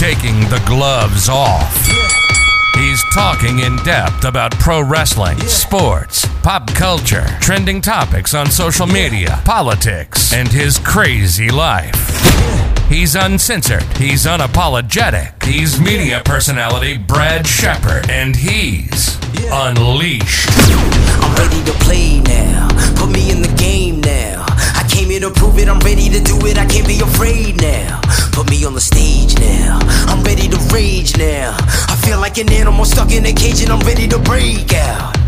taking the gloves off. He's talking in depth about pro wrestling, sports, pop culture, trending topics on social media, politics, and his crazy life. He's uncensored. He's unapologetic. He's media personality Brad Shepard, and he's unleashed. I'm ready to play now. Put me in the game now. Came here to prove it. I'm ready to do it. I can't be afraid now. Put me on the stage now. I'm ready to rage now. I feel like an animal stuck in a cage and I'm ready to break out.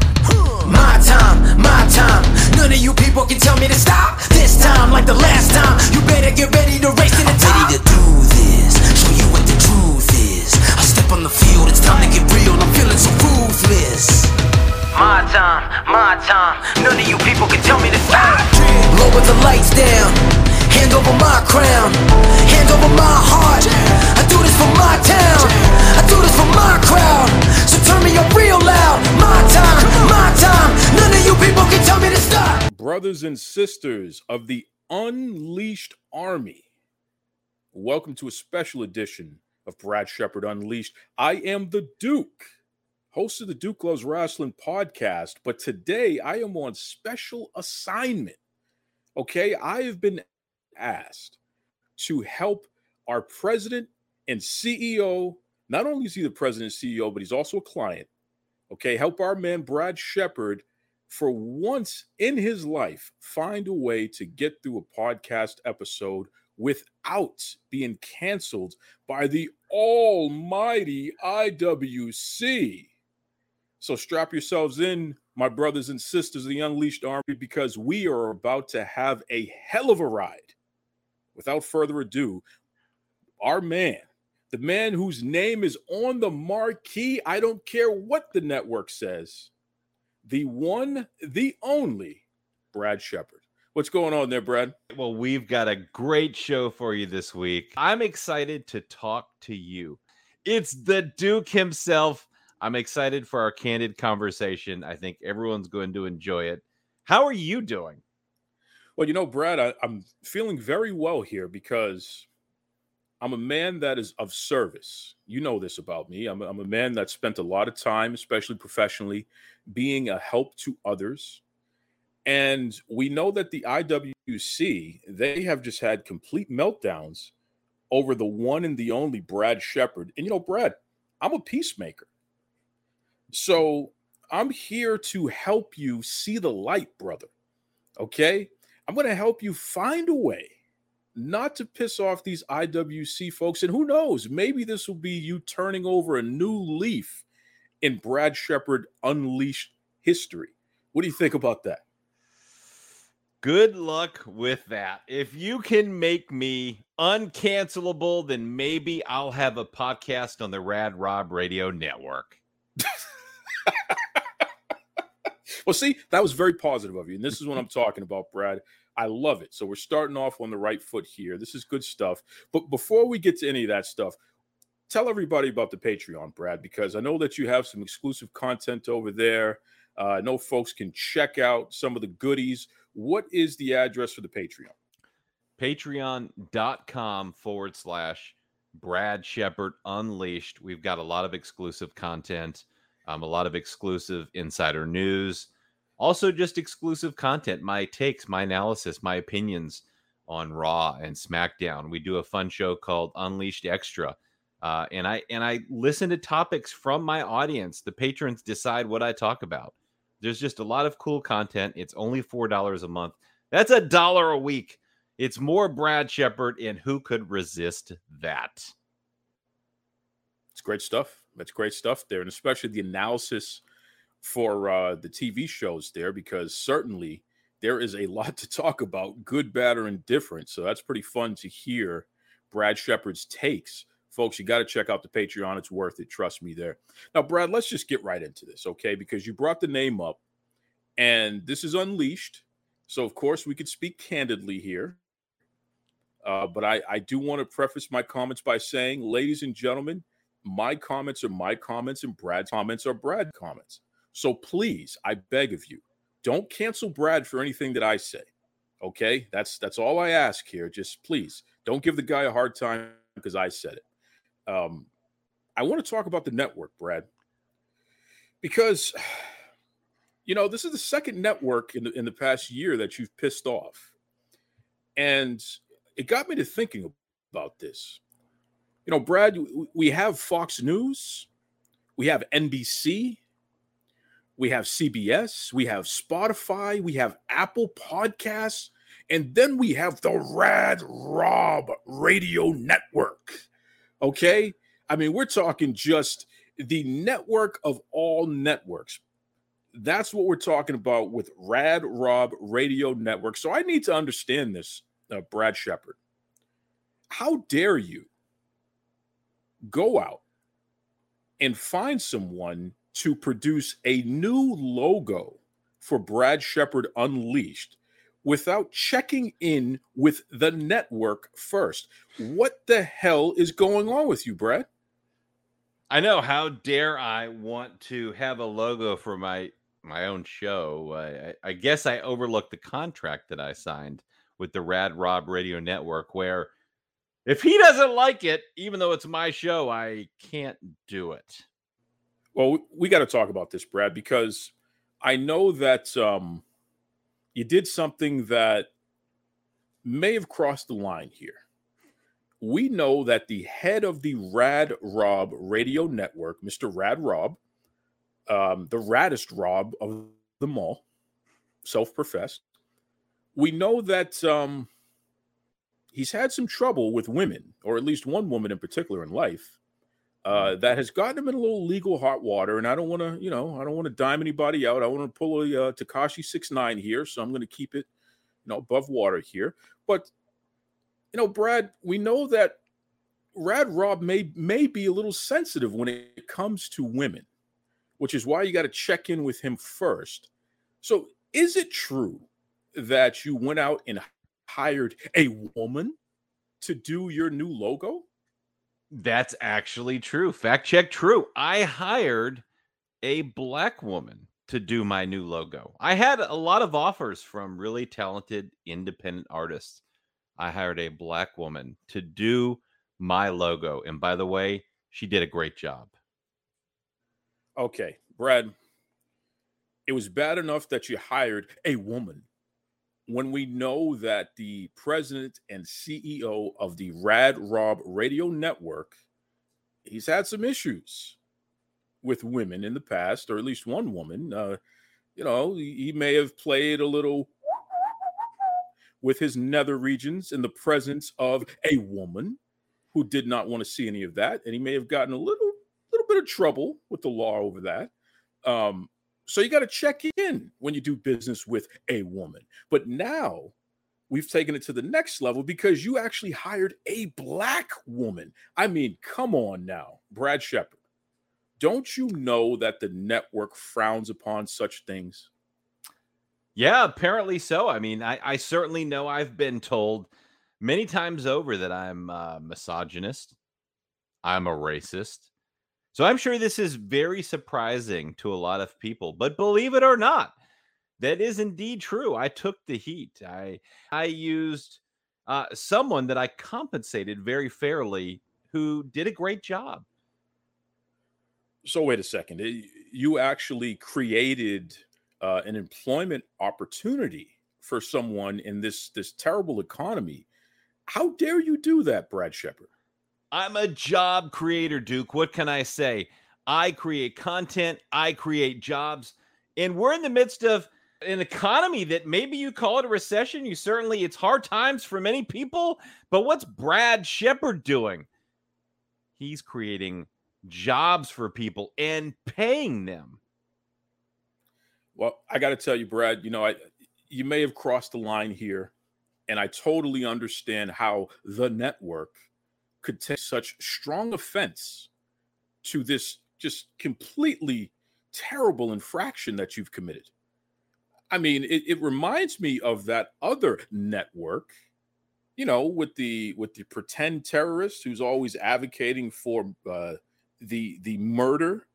My time, my time. None of you people can tell me to stop. This time, like the last time, you better get ready to race to the top. Ready to do this. Show you what the truth is. I step on the field. It's time to get real. I'm feeling so ruthless. My time, my time. None of you people can tell me to stop. Lower the lights down. Hand over my crown. Hand over my heart. I do this for my town. I do this for my crowd. So turn me up real loud. My time, my time. None of you people can tell me to stop. brothers and sisters of the Unleashed Army. Welcome to a special edition of Brad Shepard Unleashed. I am the Duke, host of the Duke Loves Wrestling podcast, but today I am on special assignment. Okay, I have been asked to help our president and CEO. Not only is he the president and CEO, but he's also a client. Okay, help our man Brad Shepard for once in his life find a way to get through a podcast episode without being canceled by the almighty IWC. So strap yourselves in, my brothers and sisters of the Unleashed Army, because we are about to have a hell of a ride. Without further ado, our man, the man whose name is on the marquee, I don't care what the network says, the one, the only Brad Shepard. What's going on there, Brad? Well, we've got a great show for you this week. I'm excited to talk to you. It's the Duke himself. I'm excited for our candid conversation. I think everyone's going to enjoy it. How are you doing? Well, you know, Brad, I, I'm feeling very well here because I'm a man that is of service. You know this about me. I'm, I'm a man that spent a lot of time, especially professionally, being a help to others. And we know that the IWC, they have just had complete meltdowns over the one and the only Brad Shepard. And you know, Brad, I'm a peacemaker. So I'm here to help you see the light, brother. Okay? I'm going to help you find a way not to piss off these IWC folks. And who knows, maybe this will be you turning over a new leaf in Brad Shepard Unleashed history. What do you think about that? Good luck with that. If you can make me uncancelable, then maybe I'll have a podcast on the Rad Rob Radio Network. Well, see, that was very positive of you. And this is what I'm talking about, Brad. I love it. So we're starting off on the right foot here. This is good stuff. But before we get to any of that stuff, tell everybody about the Patreon, Brad, because I know that you have some exclusive content over there. Uh, I know folks can check out some of the goodies. What is the address for the Patreon? Patreon.com forward slash Brad Shepard Unleashed. We've got a lot of exclusive content, um, a lot of exclusive insider news, also just exclusive content, my takes, my analysis, my opinions on Raw and SmackDown. We do a fun show called Unleashed Extra. Uh, and I and I listen to topics from my audience. The patrons decide what I talk about. There's just a lot of cool content. It's only four dollars a month. That's a dollar a week. It's more Brad Shepard, and who could resist that? It's great stuff. That's great stuff there, and especially the analysis for uh, the TV shows there, because certainly there is a lot to talk about, good, bad, or indifferent. So that's pretty fun to hear Brad Shepard's takes. Folks, you got to check out the Patreon. It's worth it. Trust me there. Now, Brad, let's just get right into this, okay? Because you brought the name up, and this is Unleashed. So, of course, we could speak candidly here. Uh, but I, I do want to preface my comments by saying, ladies and gentlemen, my comments are my comments, and Brad's comments are Brad comments. So please, I beg of you, don't cancel Brad for anything that I say. Okay, that's that's all I ask here. Just please don't give the guy a hard time because I said it. Um, I want to talk about the network, Brad, because you know this is the second network in the in the past year that you've pissed off, and it got me to thinking about this. You know, Brad, we have Fox News, we have NBC, we have CBS, we have Spotify, we have Apple Podcasts, and then we have the Rad Rob Radio Network. Okay? I mean, we're talking just the network of all networks. That's what we're talking about with Rad Rob Radio Network. So I need to understand this, uh, Brad Shepard. How dare you go out and find someone to produce a new logo for Brad Shepard Unleashed without checking in with the network first. What the hell is going on with you, Brad? I know. How dare I want to have a logo for my my own show? I, I guess I overlooked the contract that I signed with the Rad Rob Radio Network, where if he doesn't like it, even though it's my show, I can't do it. Well, we got to talk about this, Brad, because I know that um, you did something that may have crossed the line here. We know that the head of the Rad Rob radio network, Mr. Rad Rob, um, the raddest Rob of them all, self professed, we know that um, he's had some trouble with women, or at least one woman in particular in life uh, that has gotten him in a little legal hot water. And I don't want to, you know, I don't want to dime anybody out. I want to pull a uh, Tekashi six nine here, so I'm going to keep it, you know, above water here. But you know, Brad, we know that Rad Rob may may be a little sensitive when it comes to women, which is why you got to check in with him first. So, is it true that you went out and hired a woman to do your new logo? That's actually true. Fact check true. I hired a black woman to do my new logo. I had a lot of offers from really talented independent artists. I hired a black woman to do my logo. And by the way, she did a great job. Okay, Brad, it was bad enough that you hired a woman when we know that the president and CEO of the Rad Rob Radio Network, he's had some issues with women in the past, or at least one woman. Uh, you know, he may have played a little with his nether regions in the presence of a woman who did not want to see any of that, and he may have gotten a little little bit of trouble with the law over that. Um, so you got to check in when you do business with a woman. But now we've taken it to the next level because you actually hired a black woman. I mean, come on now, Brad Shepard. Don't you know that the network frowns upon such things? Yeah, apparently so. I mean, I, I certainly know I've been told many times over that I'm a misogynist, I'm a racist, so I'm sure this is very surprising to a lot of people, but believe it or not, that is indeed true. I took the heat. I I used uh, someone that I compensated very fairly who did a great job. So wait a second. You actually created uh, an employment opportunity for someone in this this terrible economy. How dare you do that, Brad Shepard? I'm a job creator, Duke. What can I say? I create content, I create jobs, and we're in the midst of an economy that maybe you call it a recession. You certainly, it's hard times for many people. But what's Brad Shepard doing? He's creating jobs for people and paying them. Well, I got to tell you, Brad, you know, I you may have crossed the line here, and I totally understand how the network could take such strong offense to this just completely terrible infraction that you've committed. I mean, it, it, reminds me of that other network, you know, with the with the pretend terrorist who's always advocating for uh, the the murder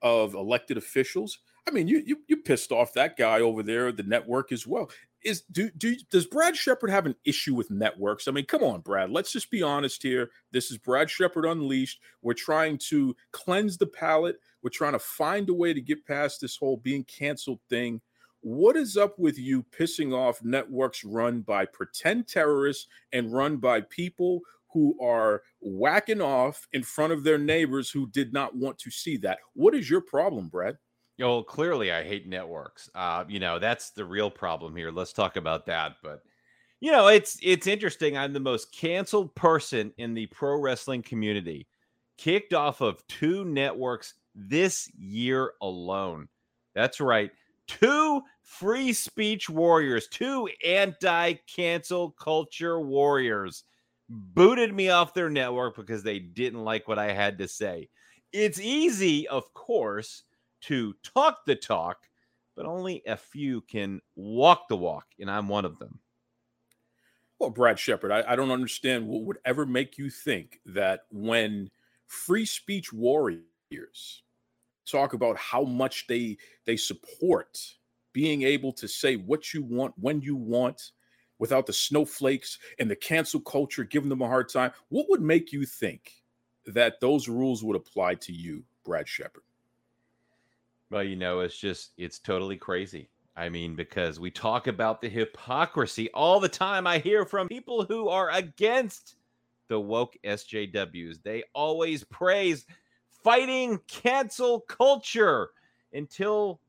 of elected officials. I mean, you, you you pissed off that guy over there, the network as well. Is do do does Brad Shepard have an issue with networks? I mean, come on, Brad. Let's just be honest here. This is Brad Shepard Unleashed. We're trying to cleanse the palate. We're trying to find a way to get past this whole being canceled thing. What is up with you pissing off networks run by pretend terrorists and run by people who are whacking off in front of their neighbors who did not want to see that? What is your problem, Brad? Yo, clearly I hate networks. Uh, you know, that's the real problem here. Let's talk about that. But you know, it's it's interesting. I'm the most canceled person in the pro wrestling community, kicked off of two networks this year alone. That's right. Two free speech warriors, two anti cancel culture warriors booted me off their network because they didn't like what I had to say. It's easy, of course, to talk the talk, but only a few can walk the walk, and I'm one of them. Well, Brad Shepard, I, I don't understand what would ever make you think that when free speech warriors talk about how much they they support being able to say what you want when you want without the snowflakes and the cancel culture giving them a hard time what would make you think that those rules would apply to you brad shepard well, you know, it's just, it's totally crazy. I mean, because we talk about the hypocrisy all the time. I hear from people who are against the woke SJWs. They always praise fighting cancel culture until,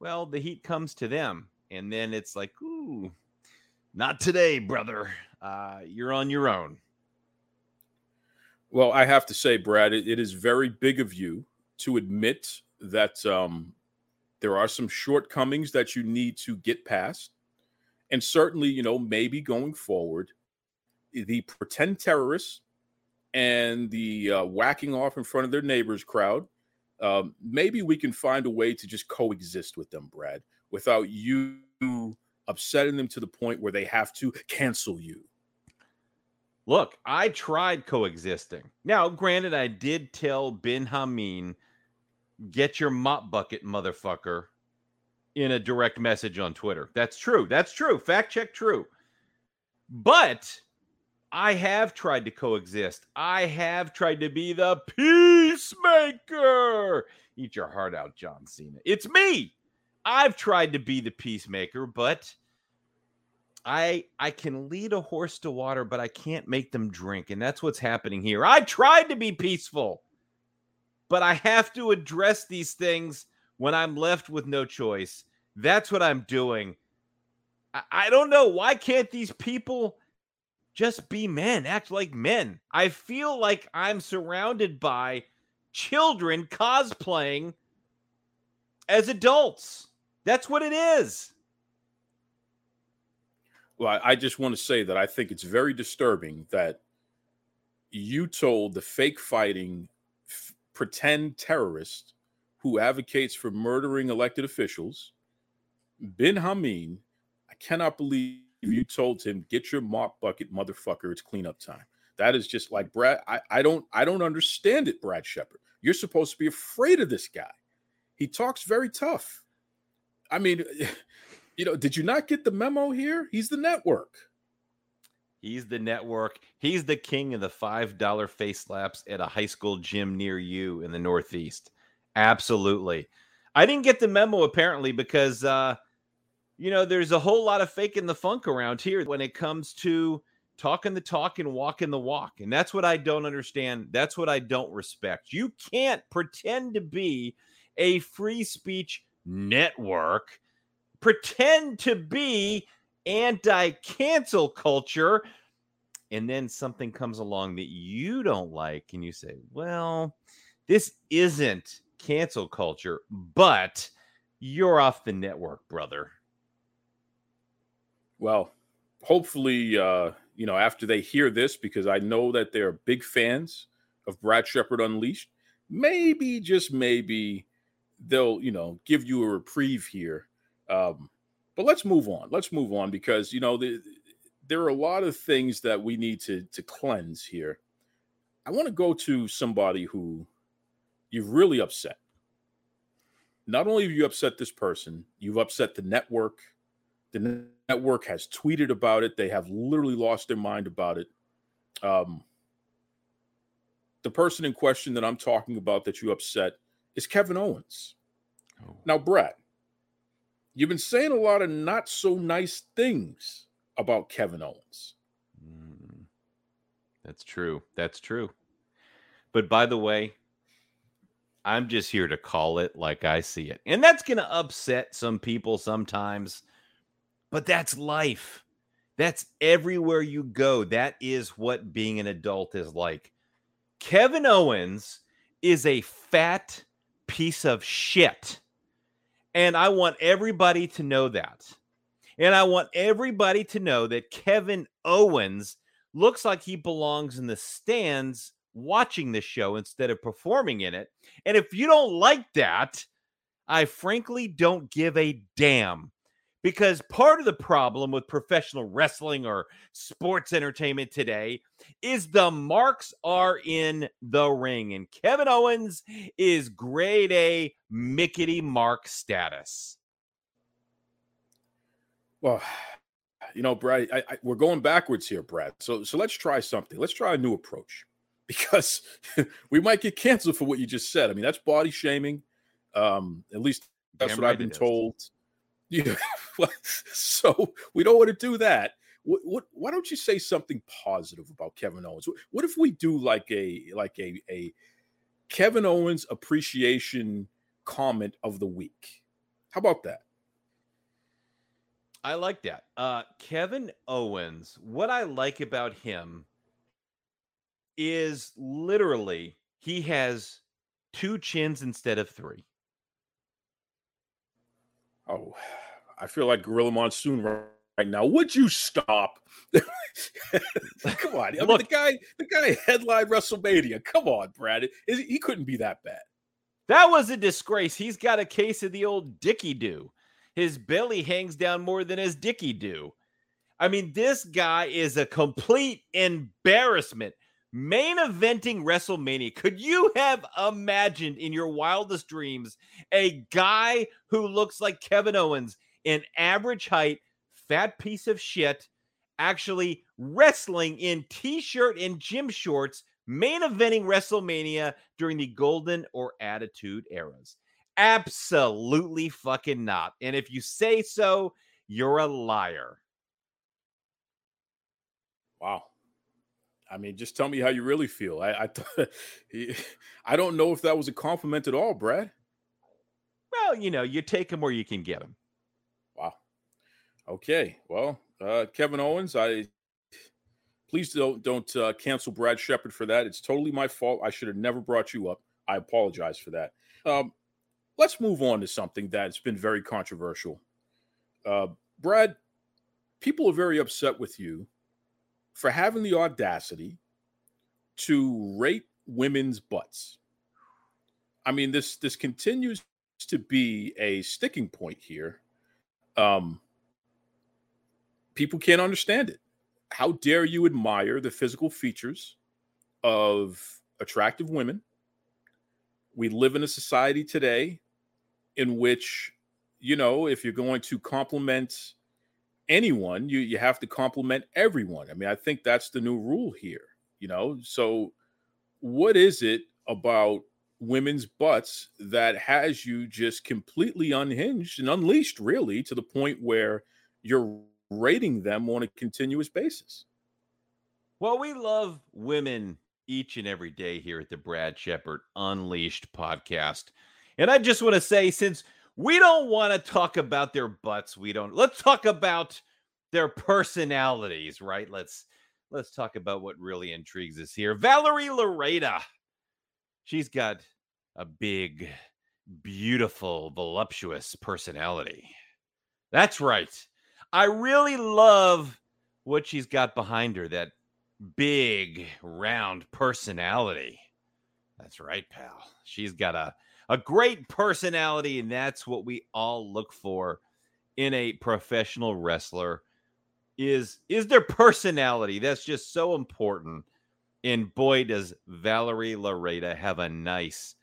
well, the heat comes to them. And then it's like, ooh, not today, brother. Uh, you're on your own. Well, I have to say, Brad, it, it is very big of you to admit that um, there are some shortcomings that you need to get past. And certainly, you know, maybe going forward, the pretend terrorists and the uh, whacking off in front of their neighbors crowd, um, maybe we can find a way to just coexist with them, Brad, without you upsetting them to the point where they have to cancel you. Look, I tried coexisting. Now, granted, I did tell Ben Hameen – get your mop bucket, motherfucker, in a direct message on Twitter. That's true. That's true. Fact check true. But I have tried to coexist. I have tried to be the peacemaker. Eat your heart out, John Cena. It's me. I've tried to be the peacemaker, but I I can lead a horse to water, but I can't make them drink, and that's what's happening here. I tried to be peaceful but I have to address these things when I'm left with no choice. That's what I'm doing. I, I don't know. Why can't these people just be men, act like men? I feel like I'm surrounded by children cosplaying as adults. That's what it is. Well, I just want to say that I think it's very disturbing that you told the fake fighting pretend terrorist who advocates for murdering elected officials, Bin Hameen, I cannot believe you told him, get your mop bucket, motherfucker, it's cleanup time. That is just like Brad. I, I don't I don't understand it, Brad Shepard. You're supposed to be afraid of this guy. He talks very tough. I mean, you know, did you not get the memo here? He's the network. He's the network. He's the king of the $5 face slaps at a high school gym near you in the Northeast. Absolutely. I didn't get the memo apparently because, uh, you know, there's a whole lot of faking the funk around here when it comes to talking the talk and walking the walk. And that's what I don't understand. That's what I don't respect. You can't pretend to be a free speech network, pretend to be anti cancel culture. And then something comes along that you don't like, and you say, well, this isn't cancel culture, but you're off the network, brother. Well, hopefully, uh, you know, after they hear this, because I know that they're big fans of Brad Shepard Unleashed, maybe, just maybe, they'll, you know, give you a reprieve here. Um, but let's move on. Let's move on because you know the, there are a lot of things that we need to to cleanse here. I want to go to somebody who you've really upset. Not only have you upset this person, you've upset the network. The Network has tweeted about it. They have literally lost their mind about it. Um, the person in question that I'm talking about that you upset is Kevin Owens. Oh. Now, Brad, you've been saying a lot of not so nice things about Kevin Owens. Mm, that's true. That's true. But by the way, I'm just here to call it like I see it. And that's going to upset some people sometimes, but that's life. That's everywhere you go. That is what being an adult is like. Kevin Owens is a fat piece of shit. And I want everybody to know that. And I want everybody to know that Kevin Owens looks like he belongs in the stands watching the show instead of performing in it. And if you don't like that, I frankly don't give a damn because part of the problem with professional wrestling or sports entertainment today is the marks are in the ring and Kevin Owens is grade A Mickety Mark status. Well, you know, Brad, I, I, we're going backwards here, Brad. So, so let's try something. Let's try a new approach because we might get canceled for what you just said. I mean, that's body shaming. Um, at least that's Damn what right I've been told. Yeah. so we don't want to do that. What, what, why don't you say something positive about Kevin Owens? What, if we do like a like a a Kevin Owens appreciation comment of the week? How about that? I like that. Uh, Kevin Owens, what I like about him is literally he has two chins instead of three. Oh, I feel like Gorilla Monsoon right now. Would you stop? Come on, I mean, Look, the guy, the guy headline WrestleMania. Come on, Brad. He couldn't be that bad. That was a disgrace. He's got a case of the old Dicky do. His belly hangs down more than his Dicky do. I mean, this guy is a complete embarrassment main eventing WrestleMania. Could you have imagined in your wildest dreams a guy who looks like Kevin Owens, an average height, fat piece of shit, actually wrestling in t shirt and gym shorts, main eventing WrestleMania during the golden or attitude eras? Absolutely fucking not. And if you say so, you're a liar. Wow. I mean, just tell me how you really feel. I I, th- I don't know if that was a compliment at all, Brad. Well, you know, you take him where you can get him. Wow. Okay. Well, uh, Kevin Owens, I please don't don't uh, cancel Brad Shepard for that. It's totally my fault. I should have never brought you up. I apologize for that. Um, let's move on to something that's been very controversial. Uh, Brad, people are very upset with you for having the audacity to rate women's butts. I mean, this this continues to be a sticking point here. Um, people can't understand it. How dare you admire the physical features of attractive women? We live in a society today in which, you know, if you're going to compliment anyone, you you have to compliment everyone. I mean, I think that's the new rule here, you know. So what is it about women's butts that has you just completely unhinged and unleashed really to the point where you're rating them on a continuous basis? Well, we love women each and every day here at the Brad Shepard Unleashed podcast. And I just want to say, since we don't want to talk about their butts. We don't. Let's talk about their personalities, right? Let's let's talk about what really intrigues us here. Valerie Loureda. She's got a big, beautiful, voluptuous personality. That's right. I really love what she's got behind her, that big, round personality. That's right, pal. She's got a a great personality, and that's what we all look for in a professional wrestler. Is is their personality? That's just so important. And boy, does Valerie Loureda have a nice,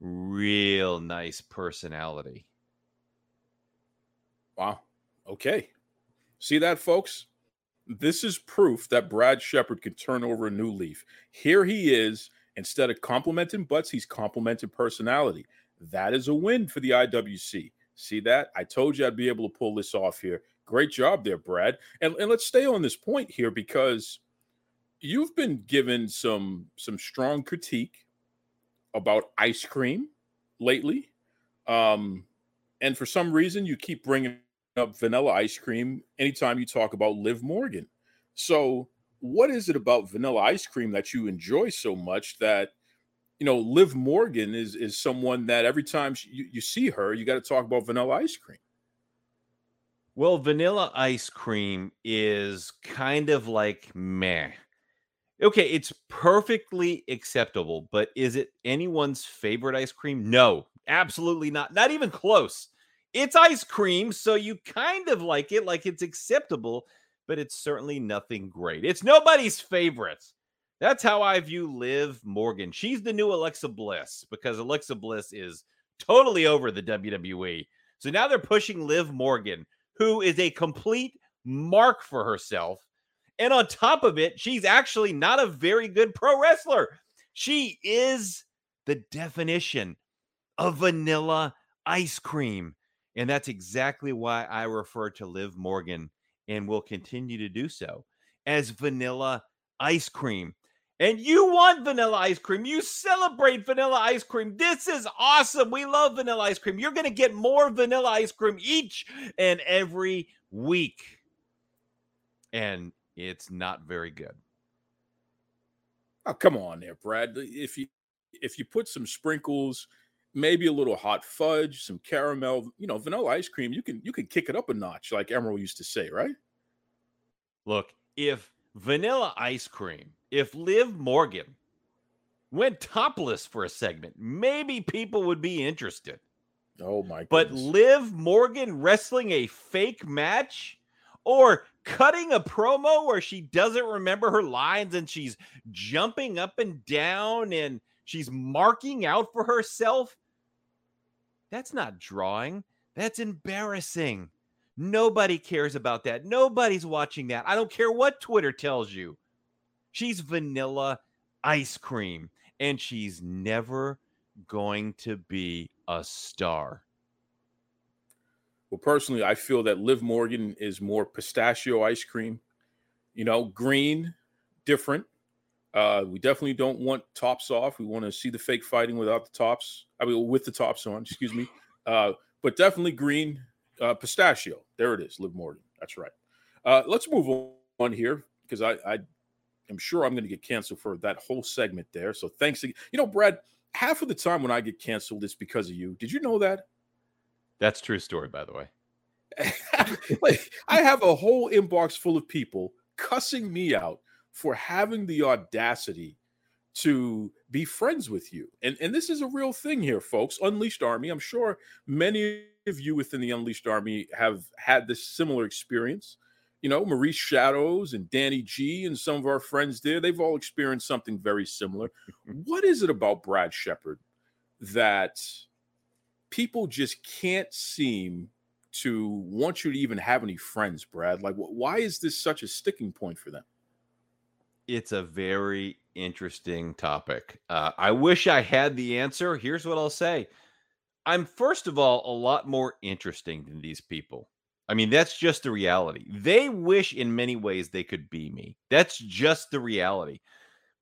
real nice personality. Wow. Okay. See that, folks? This is proof that Brad Shepard can turn over a new leaf. Here he is. Instead of complimenting butts, he's complimenting personality. That is a win for the IWC. See that? I told you I'd be able to pull this off here. Great job there, Brad. And, and let's stay on this point here because you've been given some some strong critique about ice cream lately. Um, and for some reason, you keep bringing up vanilla ice cream anytime you talk about Liv Morgan. So, what is it about vanilla ice cream that you enjoy so much that you know Liv Morgan is is someone that every time she, you, you see her, you got to talk about vanilla ice cream. Well, vanilla ice cream is kind of like meh. Okay, it's perfectly acceptable, but is it anyone's favorite ice cream? No, absolutely not. Not even close. It's ice cream, so you kind of like it, like it's acceptable, but it's certainly nothing great. It's nobody's favorite. That's how I view Liv Morgan. She's the new Alexa Bliss because Alexa Bliss is totally over the WWE. So now they're pushing Liv Morgan, who is a complete mark for herself. And on top of it, she's actually not a very good pro wrestler. She is the definition of vanilla ice cream. And that's exactly why I refer to Liv Morgan and will continue to do so as vanilla ice cream. And you want vanilla ice cream. You celebrate vanilla ice cream. This is awesome. We love vanilla ice cream. You're going to get more vanilla ice cream each and every week. And it's not very good. Oh, come on there, Brad. If you if you put some sprinkles maybe a little hot fudge, some caramel, you know, vanilla ice cream. You can you can kick it up a notch, like Emeril used to say, right? Look, if vanilla ice cream, if Liv Morgan went topless for a segment, maybe people would be interested. Oh my god. But Liv Morgan wrestling a fake match or cutting a promo where she doesn't remember her lines and she's jumping up and down and she's marking out for herself. That's not drawing. That's embarrassing. Nobody cares about that. Nobody's watching that. I don't care what Twitter tells you. She's vanilla ice cream, and she's never going to be a star. Well, personally, I feel that Liv Morgan is more pistachio ice cream. You know, green, different. Uh, we definitely don't want tops off. We want to see the fake fighting without the tops. I mean, with the tops on, excuse me. Uh, but definitely green uh, pistachio. There it is, Liv Morgan. That's right. Uh, let's move on here because I, I am sure I'm going to get canceled for that whole segment there. So thanks. You know, Brad, half of the time when I get canceled, it's because of you. Did you know that? That's true story, by the way. like, I have a whole inbox full of people cussing me out for having the audacity to be friends with you. And, and this is a real thing here, folks. Unleashed Army. I'm sure many of you within the Unleashed Army have had this similar experience. You know, Maurice Shadows and Danny G and some of our friends there, they've all experienced something very similar. what is it about Brad Shepard that people just can't seem to want you to even have any friends, Brad? Like, why is this such a sticking point for them? It's a very interesting topic. Uh, I wish I had the answer. Here's what I'll say I'm, first of all, a lot more interesting than these people. I mean, that's just the reality. They wish in many ways they could be me. That's just the reality.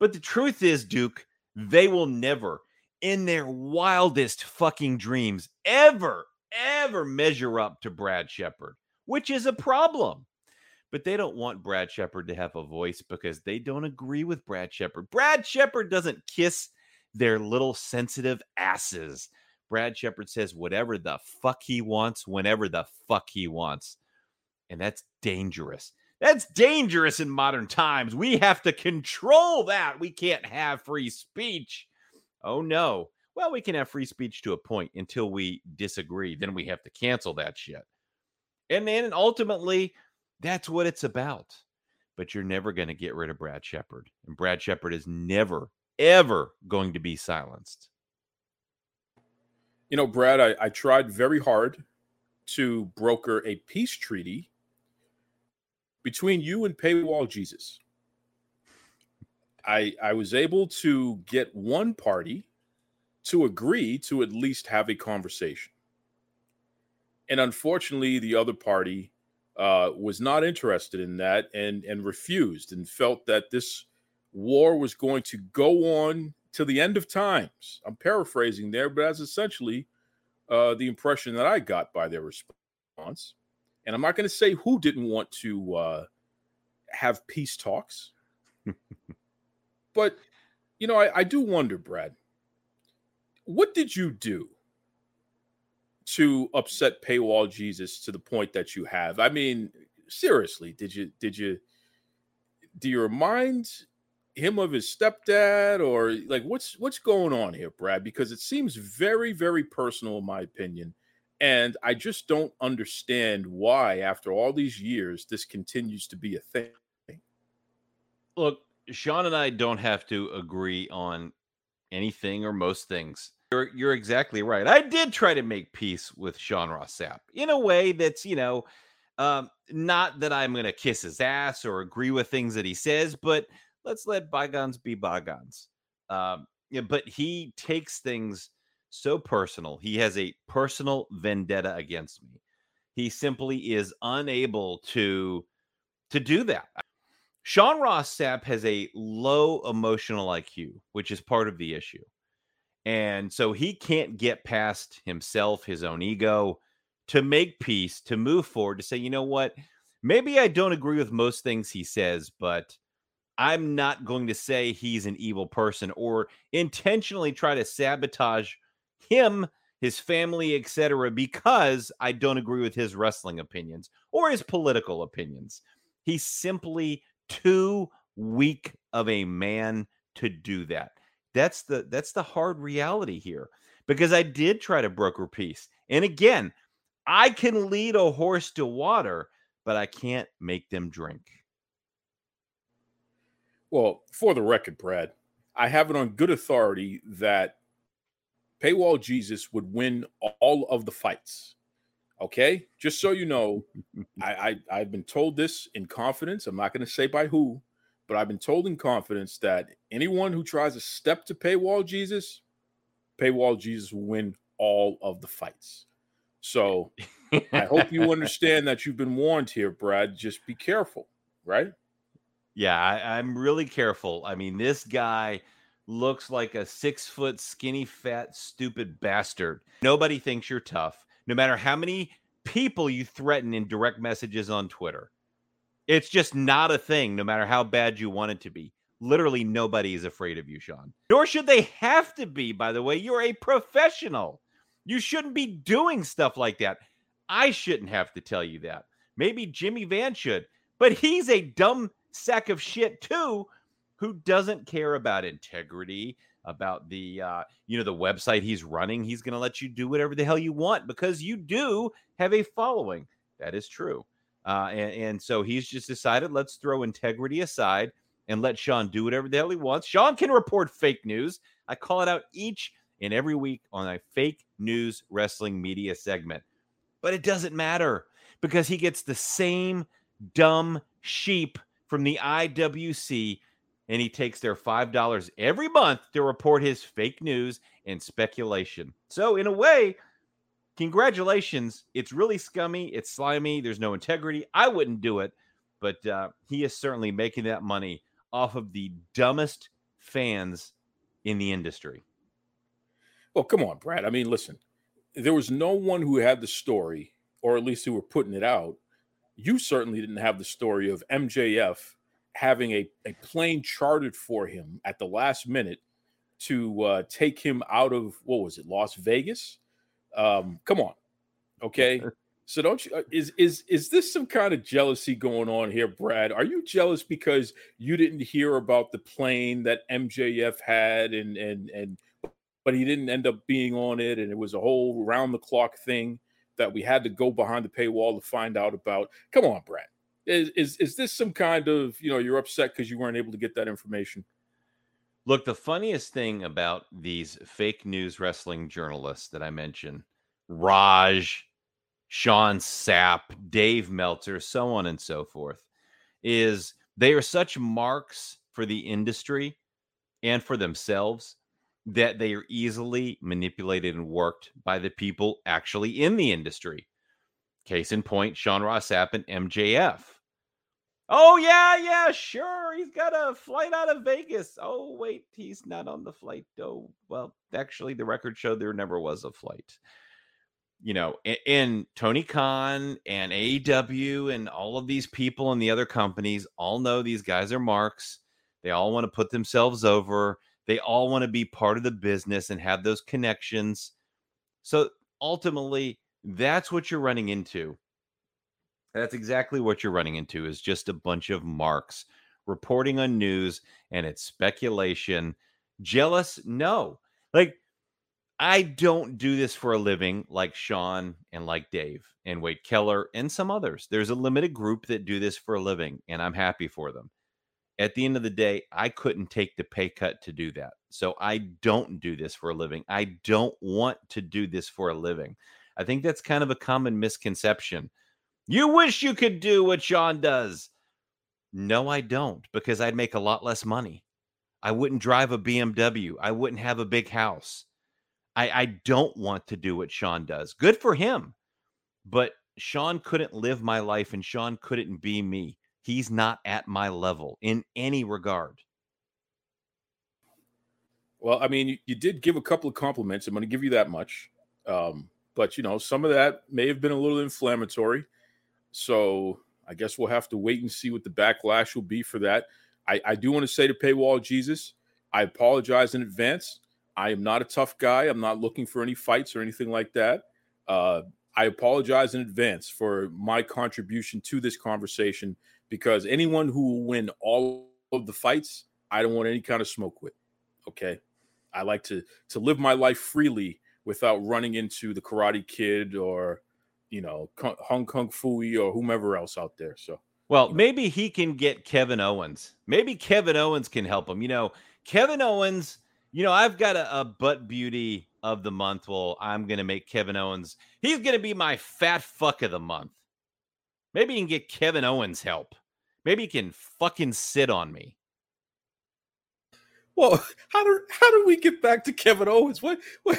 But the truth is, Duke, they will never, in their wildest fucking dreams, ever, ever measure up to Brad Shepard, which is a problem but they don't want Brad Shepard to have a voice because they don't agree with Brad Shepard. Brad Shepard doesn't kiss their little sensitive asses. Brad Shepard says whatever the fuck he wants, whenever the fuck he wants. And that's dangerous. That's dangerous in modern times. We have to control that. We can't have free speech. Oh, no. Well, we can have free speech to a point until we disagree. Then we have to cancel that shit. And then ultimately, that's what it's about. But you're never going to get rid of Brad Shepard. And Brad Shepard is never, ever going to be silenced. You know, Brad, I, I tried very hard to broker a peace treaty between you and Paywall Jesus, I I was able to get one party to agree to at least have a conversation. And unfortunately, the other party uh, was not interested in that and and refused and felt that this war was going to go on to the end of times. I'm paraphrasing there, but that's essentially uh, the impression that I got by their response. And I'm not going to say who didn't want to uh, have peace talks, but you know, I, I do wonder, Brad, what did you do to upset paywall Jesus to the point that you have? I mean, seriously, did you did you do you remind him of his stepdad or like what's what's going on here, Brad? Because it seems very very personal in my opinion. And I just don't understand why, after all these years, this continues to be a thing. Look, Sean and I don't have to agree on anything or most things. You're you're exactly right. I did try to make peace with Sean Ross Sapp in a way that's, you know, um, not that I'm gonna kiss his ass or agree with things that he says, but let's let bygones be bygones. Um, yeah, but he takes things so personal. He has a personal vendetta against me. He simply is unable to to do that. Sean Ross Sapp has a low emotional IQ, which is part of the issue. And so he can't get past himself, his own ego, to make peace, to move forward, to say, you know what? Maybe I don't agree with most things he says, but I'm not going to say he's an evil person or intentionally try to sabotage him, his family, etc., because I don't agree with his wrestling opinions or his political opinions. He's simply too weak of a man to do that. That's the that's the hard reality here. Because I did try to broker peace. And again, I can lead a horse to water, but I can't make them drink. Well, for the record, Brad, I have it on good authority that Paywall Jesus would win all of the fights. Okay, just so you know, I, I have been told this in confidence. I'm not going to say by who, but I've been told in confidence that anyone who tries to step to Paywall Jesus, Paywall Jesus will win all of the fights. So I hope you understand that you've been warned here, Brad. Just be careful, right? Yeah, I, I'm really careful. I mean, this guy looks like a six foot, skinny, fat, stupid bastard. Nobody thinks you're tough, no matter how many people you threaten in direct messages on Twitter. It's just not a thing, no matter how bad you want it to be. Literally, nobody is afraid of you, Sean. Nor should they have to be, by the way. You're a professional. You shouldn't be doing stuff like that. I shouldn't have to tell you that. Maybe Jimmy Van should, but he's a dumb sack of shit too who doesn't care about integrity about the uh, you know the website he's running he's going to let you do whatever the hell you want because you do have a following that is true uh, and, and so he's just decided let's throw integrity aside and let sean do whatever the hell he wants. Sean can report fake news. I call it out each and every week on a fake news wrestling media segment. But it doesn't matter because he gets the same dumb sheep from the IWC and he takes their $5 every month to report his fake news and speculation. So, in a way, congratulations. It's really scummy. It's slimy. There's no integrity. I wouldn't do it, but uh, he is certainly making that money off of the dumbest fans in the industry. Well, come on, Brad. I mean, listen, there was no one who had the story, or at least who were putting it out, you certainly didn't have the story of MJF having a, a plane chartered for him at the last minute to uh, take him out of what was it, Las Vegas? Um, come on, okay. So don't you uh, is is is this some kind of jealousy going on here, Brad? Are you jealous because you didn't hear about the plane that MJF had and and and but he didn't end up being on it and it was a whole round the clock thing? that we had to go behind the paywall to find out about. Come on, Brad. Is is, is this some kind of you know you're upset because you weren't able to get that information? Look, the funniest thing about these fake news wrestling journalists that I mentioned, Raj, Sean Sapp, Dave Meltzer, so on and so forth, is they are such marks for the industry and for themselves that they are easily manipulated and worked by the people actually in the industry. Case in point, Sean Ross Sapp and MJF. Oh, yeah, yeah, sure. He's got a flight out of Vegas. Oh, wait, he's not on the flight. Oh, well, actually, the record showed there never was a flight. You know, and, Tony Khan and AEW and all of these people and the other companies all know these guys are marks. They all want to put themselves over. They all want to be part of the business and have those connections. So ultimately, that's what you're running into. That's exactly what you're running into is just a bunch of marks reporting on news and it's speculation. Jealous? No. Like I don't do this for a living like Sean and like Dave and Wade Keller and some others. There's a limited group that do this for a living and I'm happy for them. At the end of the day, I couldn't take the pay cut to do that. So I don't do this for a living. I don't want to do this for a living. I think that's kind of a common misconception. You wish you could do what Sean does. No, I don't, because I'd make a lot less money. I wouldn't drive a BMW. I wouldn't have a big house. I, I don't want to do what Sean does. Good for him. But Sean couldn't live my life and Sean couldn't be me. He's not at my level in any regard. Well, I mean, you, you did give a couple of compliments. I'm going to give you that much. Um, but, you know, some of that may have been a little inflammatory. So I guess we'll have to wait and see what the backlash will be for that. I, I do want to say to Paywall Jesus, I apologize in advance. I am not a tough guy. I'm not looking for any fights or anything like that. Uh, I apologize in advance for my contribution to this conversation because anyone who will win all of the fights, I don't want any kind of smoke with. Okay. I like to to live my life freely without running into the Karate Kid or you know Hong Kong Phooey or whomever else out there. So well, maybe he can get Kevin Owens. Maybe Kevin Owens can help him. You know, Kevin Owens. You know, I've got a, a butt beauty of the month. Well, I'm gonna make Kevin Owens. He's gonna be my fat fuck of the month. Maybe you can get Kevin Owens help. Maybe he can fucking sit on me. Well, how do how do we get back to Kevin Owens? What what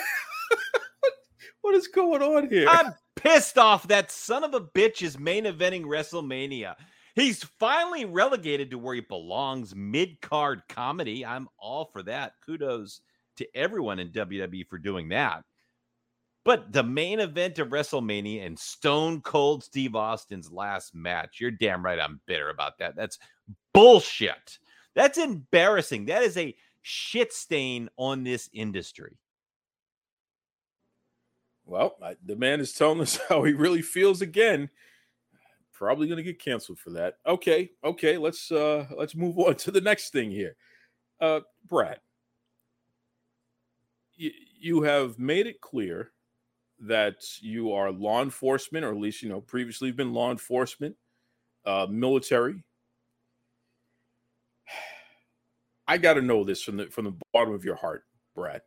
what is going on here? I'm pissed off that son of a bitch is main eventing WrestleMania. He's finally relegated to where he belongs, mid card comedy. I'm all for that. Kudos to everyone in WWE for doing that. But the main event of WrestleMania and Stone Cold Steve Austin's last match, you're damn right I'm bitter about that. That's bullshit. That's embarrassing. That is a shit stain on this industry. Well, I, the man is telling us how he really feels again. Probably going to get canceled for that. Okay, okay, let's uh let's move on to the next thing here. Uh Brad, you, you have made it clear that you are law enforcement, or at least you know previously you've been law enforcement, uh, military. I got to know this from the from the bottom of your heart, Brad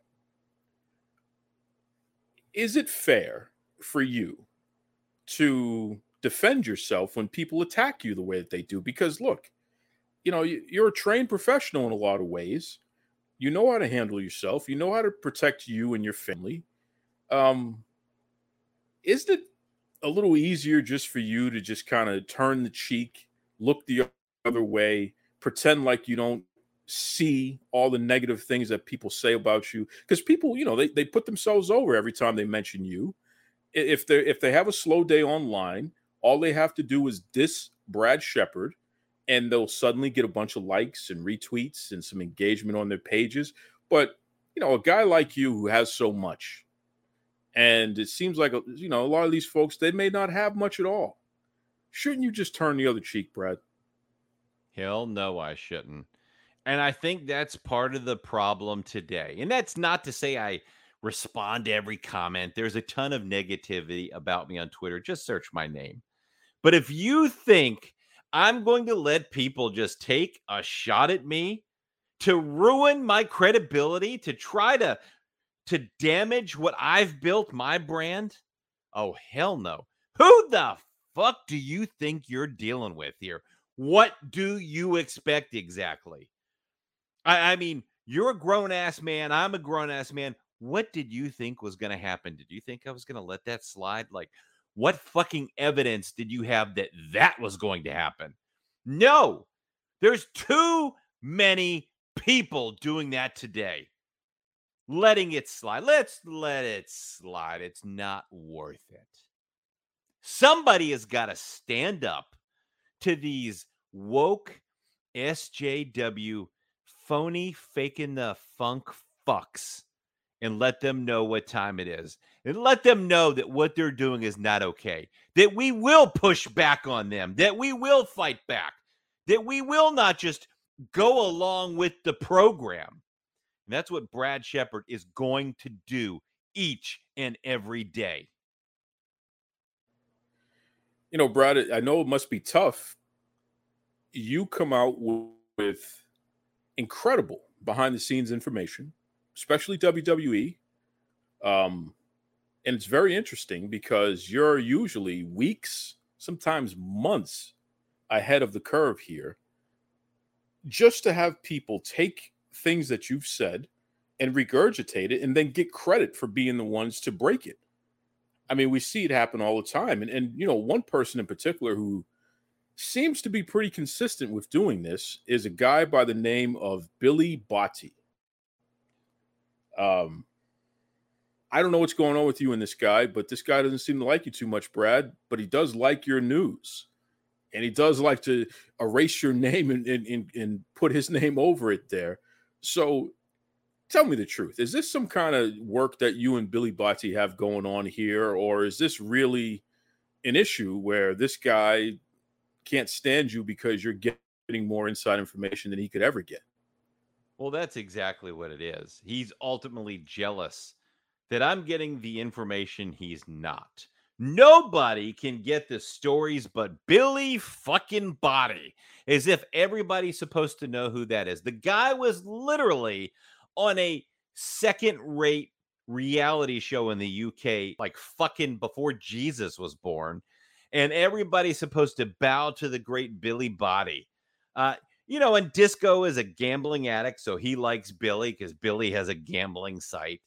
is it fair for you to defend yourself when people attack you the way that they do? Because look, you know, you're a trained professional in a lot of ways. You know how to handle yourself. You know how to protect you and your family. Um, isn't it a little easier just for you to just kind of turn the cheek, look the other way, pretend like you don't see all the negative things that people say about you because people you know they, they put themselves over every time they mention you. If they if they have a slow day online all they have to do is diss brad shepard and they'll suddenly get a bunch of likes and retweets and some engagement on their pages. But you know a guy like you who has so much and it seems like you know a lot of these folks they may not have much at all. Shouldn't you just turn the other cheek brad? Hell no i shouldn't and I think that's part of the problem today. And that's not to say I respond to every comment. There's a ton of negativity about me on Twitter. Just search my name. But if you think I'm going to let people just take a shot at me to ruin my credibility, to try to to damage what I've built my brand, oh hell no. Who the fuck do you think you're dealing with here? What do you expect exactly? I, I mean, you're a grown ass man. I'm a grown ass man. What did you think was going to happen? Did you think I was going to let that slide? Like, what fucking evidence did you have that that was going to happen? No, there's too many people doing that today. Letting it slide. Let's let it slide. It's not worth it. Somebody has got to stand up to these woke SJW phony faking the funk fucks and let them know what time it is and let them know that what they're doing is not okay that we will push back on them that we will fight back that we will not just go along with the program. And that's what brad shepard is going to do each and every day. You know brad i know it must be tough. You come out with incredible behind the scenes information especially WWE. Um, and it's very interesting because you're usually weeks, sometimes months ahead of the curve here. Just to have people take things that you've said and regurgitate it and then get credit for being the ones to break it. I mean, we see it happen all the time. And, and you know, one person in particular who seems to be pretty consistent with doing this is a guy by the name of Billy Botti. Um, I don't know what's going on with you and this guy, but this guy doesn't seem to like you too much, Brad. But he does like your news, and he does like to erase your name and and, and, put his name over it there. So, tell me the truth: is this some kind of work that you and Billy Botti have going on here, or is this really an issue where this guy can't stand you because you're getting more inside information than he could ever get? Well, that's exactly what it is. He's ultimately jealous that I'm getting the information he's not. Nobody can get the stories but Billy fucking Body, as if everybody's supposed to know who that is. The guy was literally on a second rate reality show in the UK, like fucking before Jesus was born. And everybody's supposed to bow to the great Billy Body. Uh, you know, and Disco is a gambling addict, so he likes Billy because Billy has a gambling site.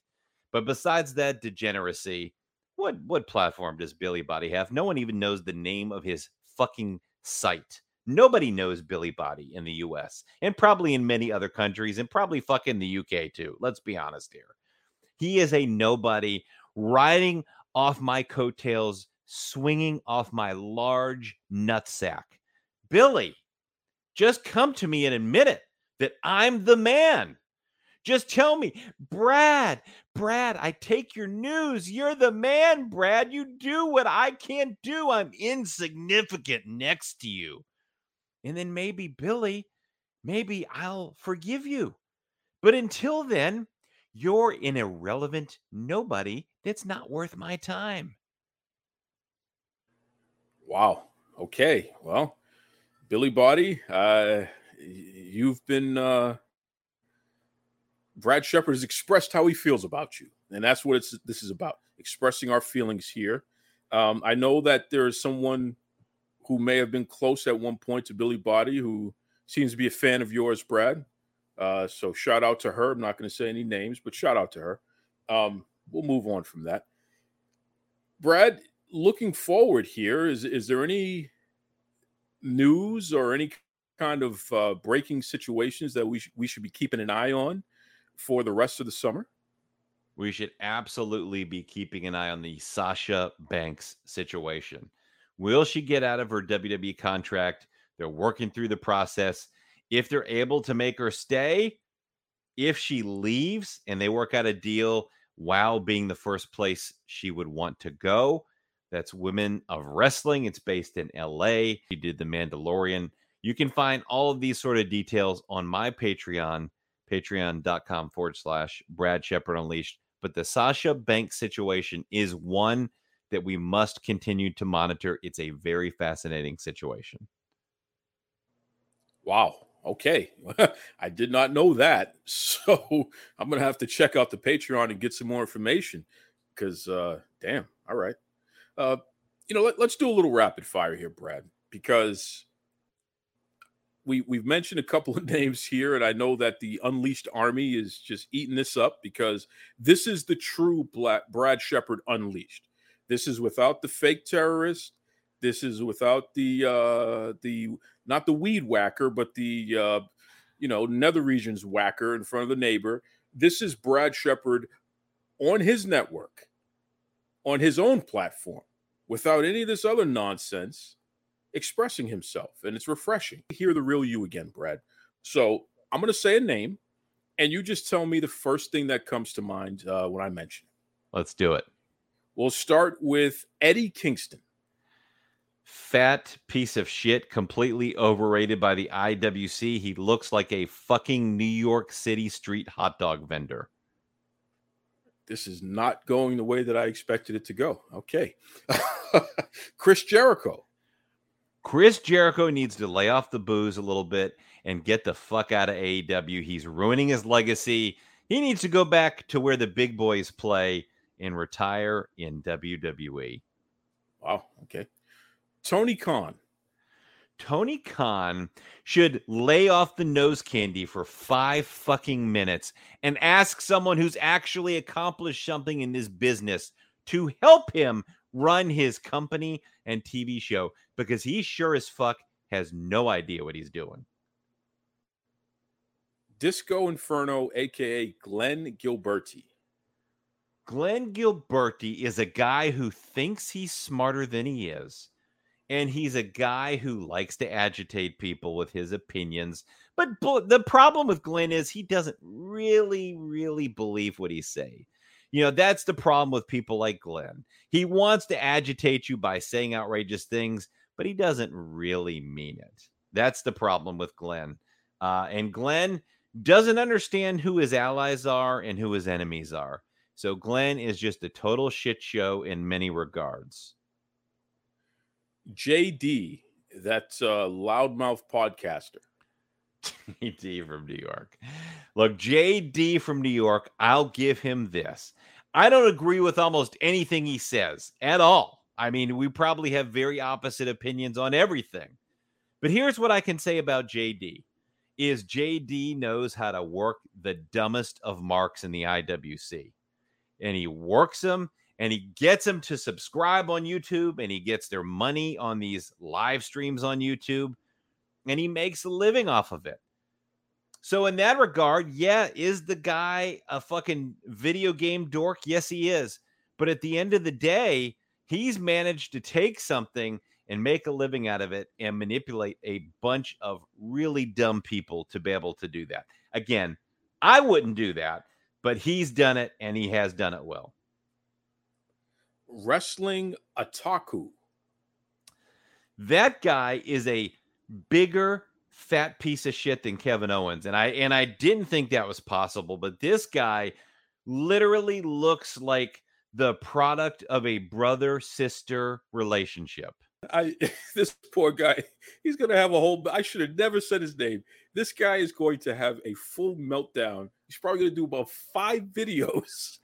But besides that degeneracy, what what platform does Billy Body have? No one even knows the name of his fucking site. Nobody knows Billy Body in the US and probably in many other countries and probably fucking the UK too. Let's be honest here. He is a nobody riding off my coattails, swinging off my large nutsack. Billy, just come to me and admit it that I'm the man. Just tell me, Brad, Brad, I take your news. You're the man, Brad. You do what I can't do. I'm insignificant next to you. And then maybe, Billy, maybe I'll forgive you. But until then, you're an irrelevant nobody that's not worth my time. Wow. Okay. Well, Billy Body, uh, you've been uh, Brad Shepard has expressed how he feels about you, and that's what it's this is about expressing our feelings here. Um, I know that there is someone who may have been close at one point to Billy Body, who seems to be a fan of yours, Brad. Uh, so shout out to her. I'm not going to say any names, but shout out to her. Um, we'll move on from that. Brad, looking forward here, is is there any news or any kind of uh, breaking situations that we sh- we should be keeping an eye on for the rest of the summer? We should absolutely be keeping an eye on the Sasha Banks situation. Will she get out of her WWE contract? They're working through the process. If they're able to make her stay, if she leaves and they work out a deal, while being the first place she would want to go, that's Women of Wrestling. It's based in LA. He did The Mandalorian. You can find all of these sort of details on my Patreon, patreon.com forward slash Brad Shepard Unleashed. But the Sasha Banks situation is one that we must continue to monitor. It's a very fascinating situation. Wow. Okay. I did not know that. So I'm going to have to check out the Patreon and get some more information because, uh, damn. All right. Uh, you know, let, us do a little rapid fire here, Brad, because we we've mentioned a couple of names here, and I know that the Unleashed Army is just eating this up because this is the true Black Brad Shepard Unleashed. This is without the fake terrorist. This is without the uh the not the weed whacker, but the uh you know nether regions whacker in front of the neighbor. This is Brad Shepard on his network, on his own platform, without any of this other nonsense expressing himself, and it's refreshing. to Hear the real you again, Brad. So I'm going to say a name, and you just tell me the first thing that comes to mind uh, when I mention it. Let's do it. We'll start with Eddie Kingston. Fat piece of shit, completely overrated by the IWC. He looks like a fucking New York City street hot dog vendor. This is not going the way that I expected it to go. Okay. Chris Jericho. Chris Jericho needs to lay off the booze a little bit and get the fuck out of AEW. He's ruining his legacy. He needs to go back to where the big boys play and retire in WWE. Wow. Okay. Tony Khan. Tony Khan should lay off the nose candy for five fucking minutes and ask someone who's actually accomplished something in this business to help him run his company and TV show because he sure as fuck has no idea what he's doing. Disco Inferno, aka Glenn Gilberti. Glenn Gilberti is a guy who thinks he's smarter than he is. And he's a guy who likes to agitate people with his opinions. But the problem with Glenn is he doesn't really, really believe what he say. You know, that's the problem with people like Glenn. He wants to agitate you by saying outrageous things, but he doesn't really mean it. That's the problem with Glenn. Uh, and Glenn doesn't understand who his allies are and who his enemies are. So Glenn is just a total shit show in many regards. JD, that's a uh, loudmouth podcaster. JD from New York. Look, JD from New York, I'll give him this. I don't agree with almost anything he says at all. I mean, we probably have very opposite opinions on everything. But here's what I can say about JD is JD knows how to work the dumbest of marks in the IWC. And he works them and he gets them to subscribe on YouTube and he gets their money on these live streams on YouTube and he makes a living off of it. So in that regard, yeah, is the guy a fucking video game dork? Yes, he is. But at the end of the day, he's managed to take something and make a living out of it and manipulate a bunch of really dumb people to be able to do that. Again, I wouldn't do that, but he's done it and he has done it well. Wrestling Otaku. That guy is a bigger fat piece of shit than Kevin Owens. And I and I didn't think that was possible, but this guy literally looks like the product of a brother sister relationship. I this poor guy, he's gonna have a whole. I should have never said his name. This guy is going to have a full meltdown. He's probably gonna do about five videos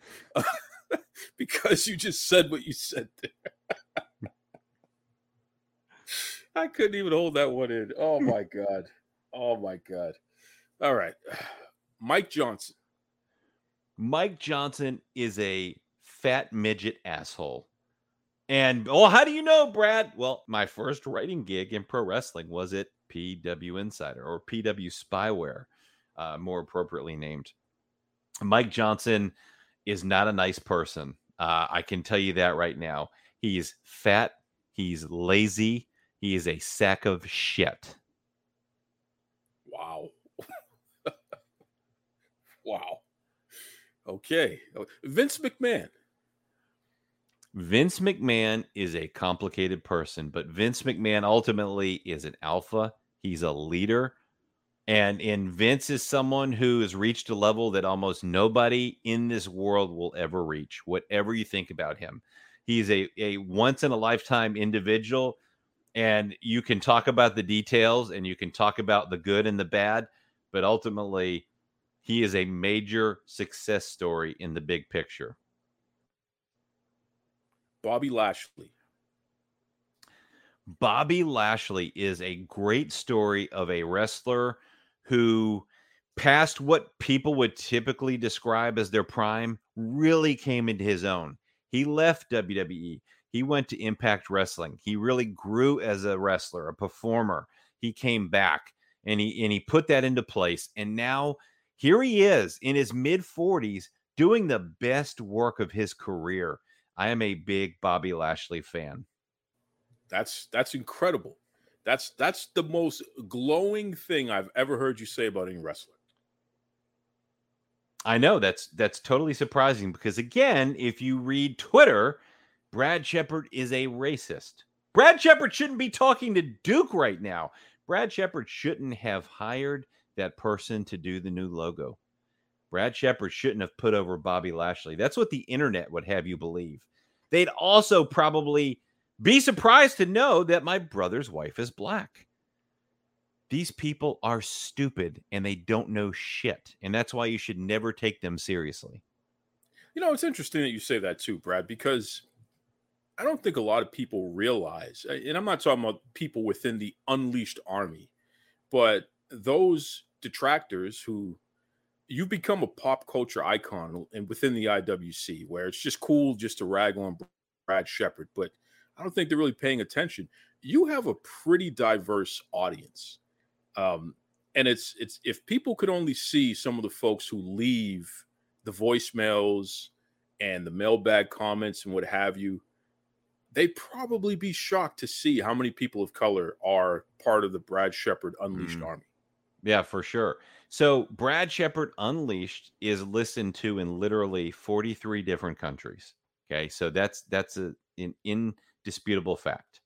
because you just said what you said there. I couldn't even hold that one in. Oh my god. Oh my god. All right. Mike Johnson. Mike Johnson is a fat midget asshole. And oh, how do you know, Brad? Well, my first writing gig in pro wrestling was at PW Insider or PW Spyware, uh, more appropriately named. Mike Johnson is not a nice person. Uh, I can tell you that right now. He's fat. He's lazy. He is a sack of shit. Wow. wow. Okay. Oh, Vince McMahon. Vince McMahon is a complicated person, but Vince McMahon ultimately is an alpha. He's a leader. And, and Vince is someone who has reached a level that almost nobody in this world will ever reach, whatever you think about him. He's a, a once in a lifetime individual and you can talk about the details and you can talk about the good and the bad, but ultimately, he is a major success story in the big picture. Bobby Lashley. Bobby Lashley is a great story of a wrestler who past what people would typically describe as their prime really came into his own. He left WWE. He went to Impact Wrestling. He really grew as a wrestler, a performer. He came back and he and he put that into place and now here he is in his mid 40s doing the best work of his career. I am a big Bobby Lashley fan. That's that's incredible. That's that's the most glowing thing I've ever heard you say about any wrestler. I know that's that's totally surprising because again, if you read Twitter, Brad Shepard is a racist. Brad Shepard shouldn't be talking to Duke right now. Brad Shepard shouldn't have hired that person to do the new logo. Brad Shepard shouldn't have put over Bobby Lashley. That's what the internet would have you believe. They'd also probably be surprised to know that my brother's wife is black. These people are stupid and they don't know shit. And that's why you should never take them seriously. You know, it's interesting that you say that too, Brad, because I don't think a lot of people realize, and I'm not talking about people within the unleashed army, but those detractors who you become a pop culture icon and within the IWC where it's just cool just to rag on Brad Shepard, but I don't think they're really paying attention. You have a pretty diverse audience. Um, and it's it's if people could only see some of the folks who leave the voicemails and the mailbag comments and what have you, they'd probably be shocked to see how many people of color are part of the Brad Shepard Unleashed mm. Army. Yeah, for sure. So Brad Shepard Unleashed is listened to in literally 43 different countries. Okay, so that's that's a, an indisputable fact.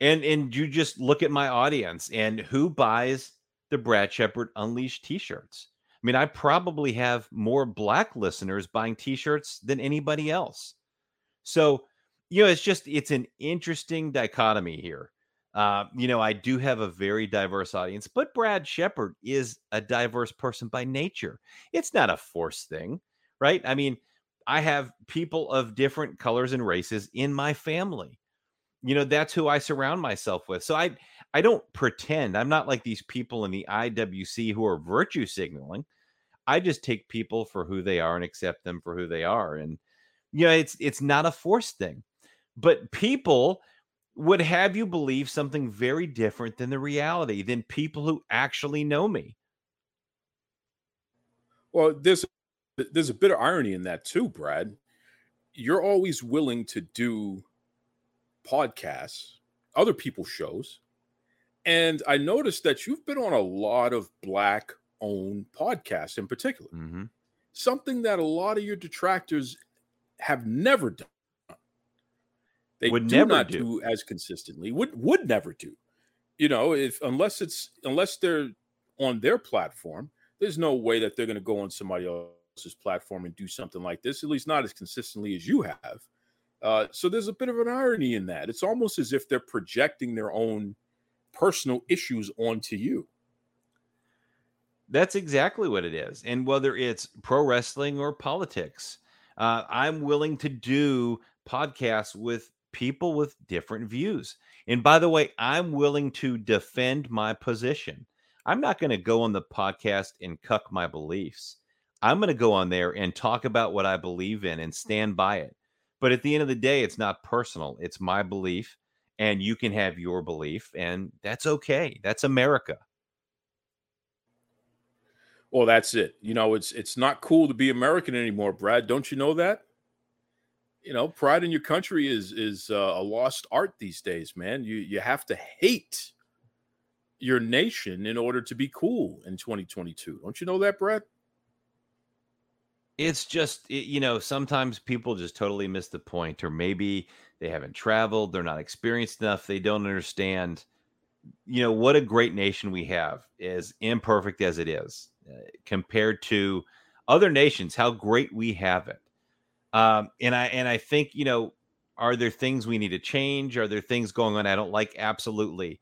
And and you just look at my audience and who buys the Brad Shepard Unleashed t-shirts. I mean, I probably have more black listeners buying t-shirts than anybody else. So you know, it's just it's an interesting dichotomy here. Uh, you know, I do have a very diverse audience, but Brad Shepard is a diverse person by nature. It's not a forced thing, right? I mean, I have people of different colors and races in my family. You know, that's who I surround myself with. So I I don't pretend. I'm not like these people in the IWC who are virtue signaling. I just take people for who they are and accept them for who they are. And you know, it's it's not a forced thing but people would have you believe something very different than the reality than people who actually know me. Well, there's there's a bit of irony in that too, Brad. You're always willing to do podcasts, other people's shows, and I noticed that you've been on a lot of black owned podcasts in particular. Mm-hmm. Something that a lot of your detractors have never done. They would do never not do. do as consistently. Would would never do. You know, if unless it's unless they're on their platform, there's no way that they're going to go on somebody else's platform and do something like this. At least not as consistently as you have. Uh, so there's a bit of an irony in that. It's almost as if they're projecting their own personal issues onto you. That's exactly what it is. And whether it's pro wrestling or politics, uh, I'm willing to do podcasts with people with different views. And by the way, I'm willing to defend my position. I'm not going to go on the podcast and cuck my beliefs. I'm going to go on there and talk about what I believe in and stand by it. But at the end of the day, it's not personal. It's my belief, and you can have your belief, and that's okay. That's America. Well, that's it. You know, it's it's not cool to be American anymore, Brad. Don't you know that? you know, pride in your country is is uh, a lost art these days, man. You you have to hate your nation in order to be cool in 2022. Don't you know that, Brad? It's just you know, sometimes people just totally miss the point or maybe they haven't traveled, they're not experienced enough, they don't understand you know what a great nation we have as imperfect as it is uh, compared to other nations how great we have it um, and I and I think you know, are there things we need to change? Are there things going on I don't like? Absolutely.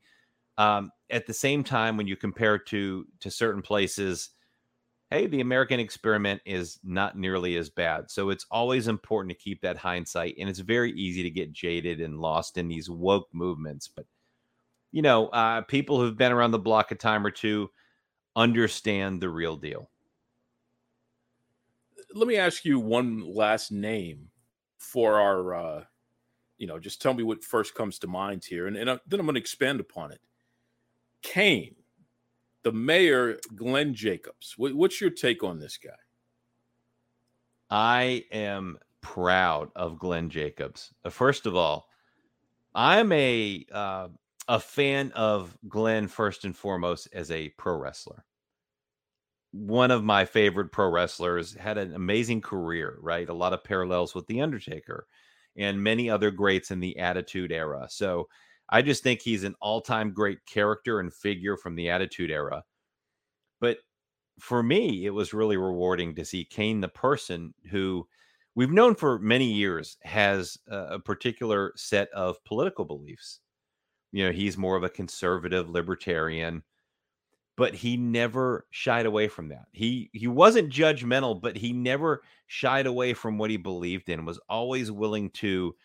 Um, at the same time, when you compare to to certain places, hey, the American experiment is not nearly as bad. So it's always important to keep that hindsight. And it's very easy to get jaded and lost in these woke movements. But, you know, uh, people who've been around the block a time or two understand the real deal. Let me ask you one last name for our, uh, you know, just tell me what first comes to mind here. And, and uh, then I'm going to expand upon it. Kane the mayor, Glenn Jacobs. What's your take on this guy? I am proud of Glenn Jacobs. Uh, first of all, I'm a uh, a fan of Glenn first and foremost as a pro wrestler. One of my favorite pro wrestlers had an amazing career, right? A lot of parallels with The Undertaker and many other greats in the Attitude Era. So I just think he's an all time great character and figure from the Attitude Era. But for me, it was really rewarding to see Kane, the person who we've known for many years has a, particular set of political beliefs. You know, he's more of a conservative libertarian, but he never shied away from that. He he wasn't judgmental, but he never shied away from what he believed in. Was always willing to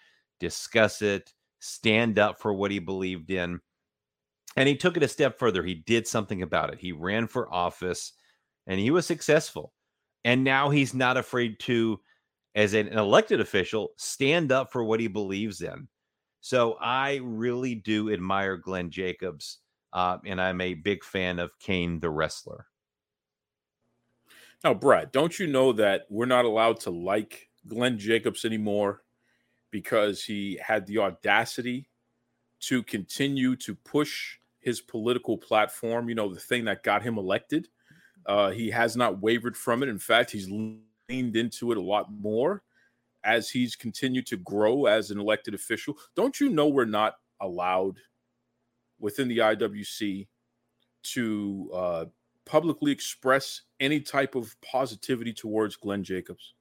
discuss it, stand up for what he believed in. And he took it a step further. He did something about it. He ran for office and he was successful. And now he's not afraid to, as an elected official, stand up for what he believes in. So I really do admire Glenn Jacobs. Uh, and I'm a big fan of Kane the wrestler. Now, Brad, don't you know that we're not allowed to like Glenn Jacobs anymore because he had the audacity to continue to push his political platform, you know, the thing that got him elected. Uh, he has not wavered from it. In fact, he's leaned into it a lot more as he's continued to grow as an elected official. Don't you know we're not allowed within the IWC to uh, publicly express any type of positivity towards Glenn Jacobs?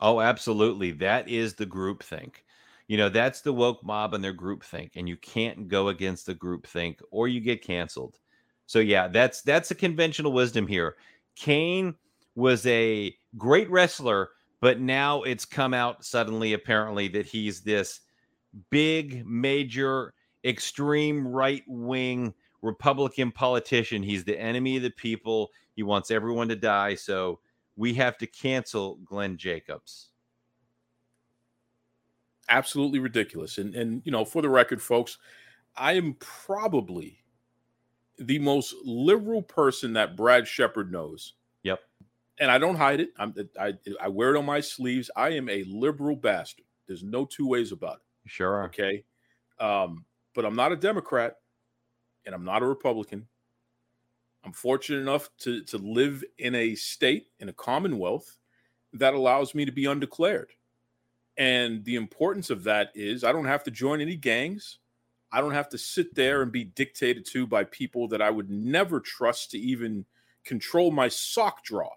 Oh, absolutely. That is the group think. You know, that's the woke mob and their group think, and you can't go against the group think or you get canceled. So yeah, that's that's a conventional wisdom here. Kane was a great wrestler, but now it's come out suddenly apparently that he's this big major extreme right wing Republican politician. He's the enemy of the people. He wants everyone to die. So we have to cancel Glenn Jacobs. Absolutely ridiculous. And and you know, for the record, folks, I am probably the most liberal person that Brad Shepard knows. Yep. And I don't hide it. I'm I I wear it on my sleeves. I am a liberal bastard. There's no two ways about it. Sure. Okay. Um, but I'm not a Democrat and I'm not a Republican. I'm fortunate enough to, to live in a state, in a commonwealth, that allows me to be undeclared. And the importance of that is I don't have to join any gangs. I don't have to sit there and be dictated to by people that I would never trust to even control my sock draw.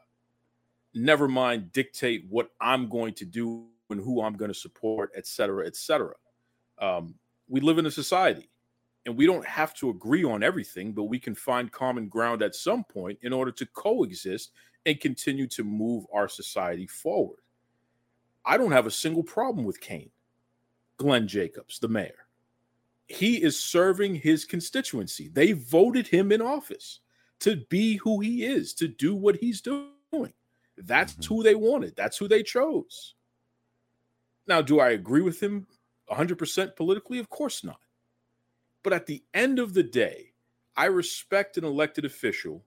Never mind dictate what I'm going to do and who I'm going to support, et cetera, et cetera. Um, we live in a society and we don't have to agree on everything, but we can find common ground at some point in order to coexist and continue to move our society forward. I don't have a single problem with Kane, Glenn Jacobs, the mayor. He is serving his constituency. They voted him in office to be who he is, to do what he's doing. That's mm-hmm. who they wanted, that's who they chose. Now, do I agree with him 100% politically? Of course not. But at the end of the day, I respect an elected official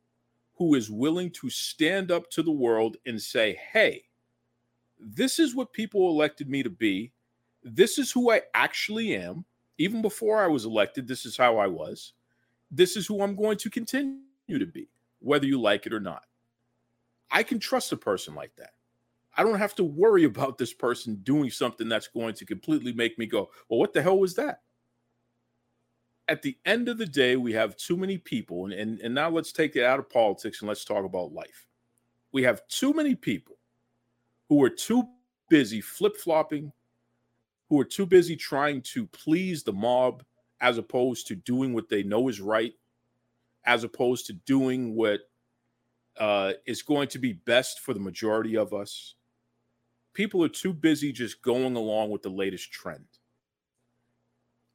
who is willing to stand up to the world and say, hey, this is what people elected me to be. This is who I actually am. Even before I was elected, this is how I was. This is who I'm going to continue to be, whether you like it or not. I can trust a person like that. I don't have to worry about this person doing something that's going to completely make me go, well, what the hell was that? At the end of the day, we have too many people, and, and, and now let's take it out of politics and let's talk about life. We have too many people who are too busy flip flopping, who are too busy trying to please the mob as opposed to doing what they know is right, as opposed to doing what uh, is going to be best for the majority of us. People are too busy just going along with the latest trend.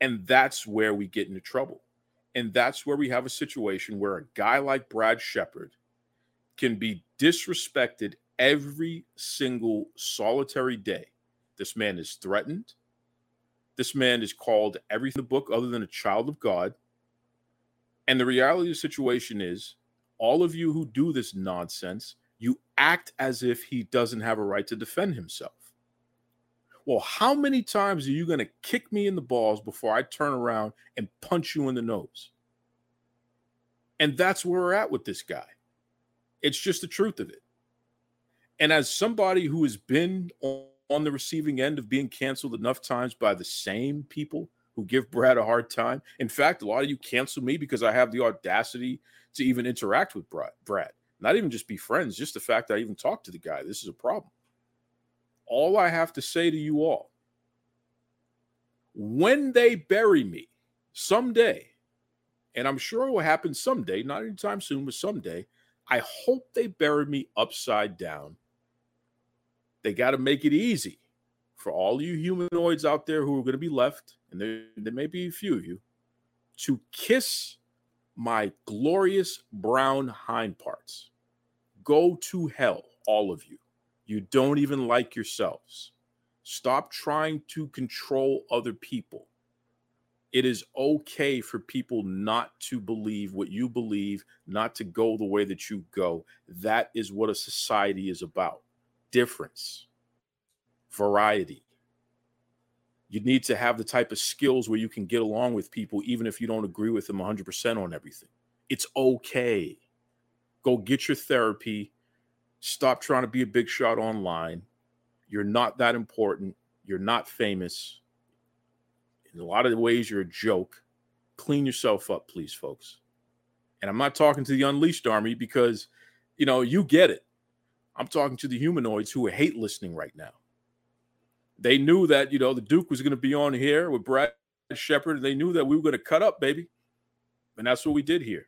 And that's where we get into trouble. And that's where we have a situation where a guy like Brad Shepard can be disrespected every single solitary day. This man is threatened. This man is called everything in the book other than a child of God. And the reality of the situation is all of you who do this nonsense, you act as if he doesn't have a right to defend himself. Well, how many times are you going to kick me in the balls before I turn around and punch you in the nose? And that's where we're at with this guy. It's just the truth of it. And as somebody who has been on, the receiving end of being canceled enough times by the same people who give Brad a hard time, in fact, a lot of you cancel me because I have the audacity to even interact with Brad. Brad. Not even just be friends, just the fact I even talk to the guy. This is a problem. All I have to say to you all when they bury me someday, and I'm sure it will happen someday, not anytime soon, but someday, I hope they bury me upside down. They got to make it easy for all you humanoids out there who are going to be left, and there, there may be a few of you, to kiss my glorious brown hind parts. Go to hell, all of you. You don't even like yourselves. Stop trying to control other people. It is okay for people not to believe what you believe, not to go the way that you go. That is what a society is about difference, variety. You need to have the type of skills where you can get along with people, even if you don't agree with them 100% on everything. It's okay. Go get your therapy Stop trying to be a big shot online. You're not that important. You're not famous. In a lot of ways, you're a joke. Clean yourself up, please, folks. And I'm not talking to the unleashed army because, you know, you get it. I'm talking to the humanoids who hate listening right now. They knew that, you know, the Duke was going to be on here with Brad Shepard. They knew that we were going to cut up, baby. And that's what we did here.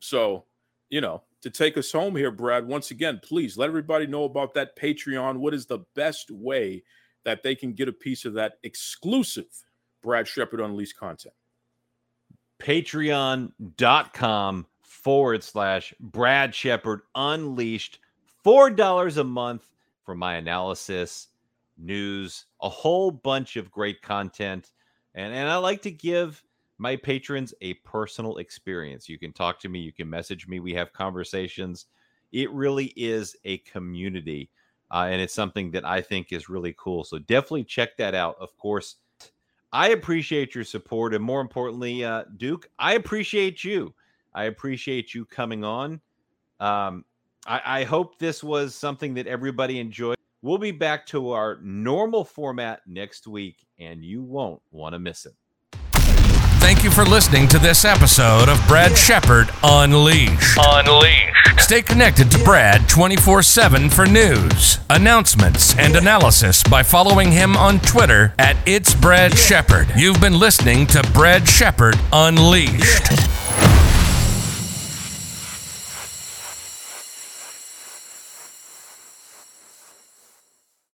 So, you know, to take us home here, Brad, once again, please let everybody know about that Patreon. What is the best way that they can get a piece of that exclusive Brad Shepard Unleashed content? Patreon.com forward slash Brad Shepard Unleashed. $4 a month for my analysis, news, a whole bunch of great content. And, and I like to give my patrons a personal experience. You can talk to me, you can message me, we have conversations. It really is a community. Uh, and it's something that I think is really cool. So definitely check that out. Of course, I appreciate your support. And more importantly, uh, Duke, I appreciate you. I appreciate you coming on. Um, I, I hope this was something that everybody enjoyed. We'll be back to our normal format next week, and you won't want to miss it. Thank you for listening to this episode of Brad Shepard Unleashed. Unleashed. Stay connected to Brad 24 7 for news, announcements, and analysis by following him on Twitter at It's Brad Shepard. You've been listening to Brad Shepard Unleashed.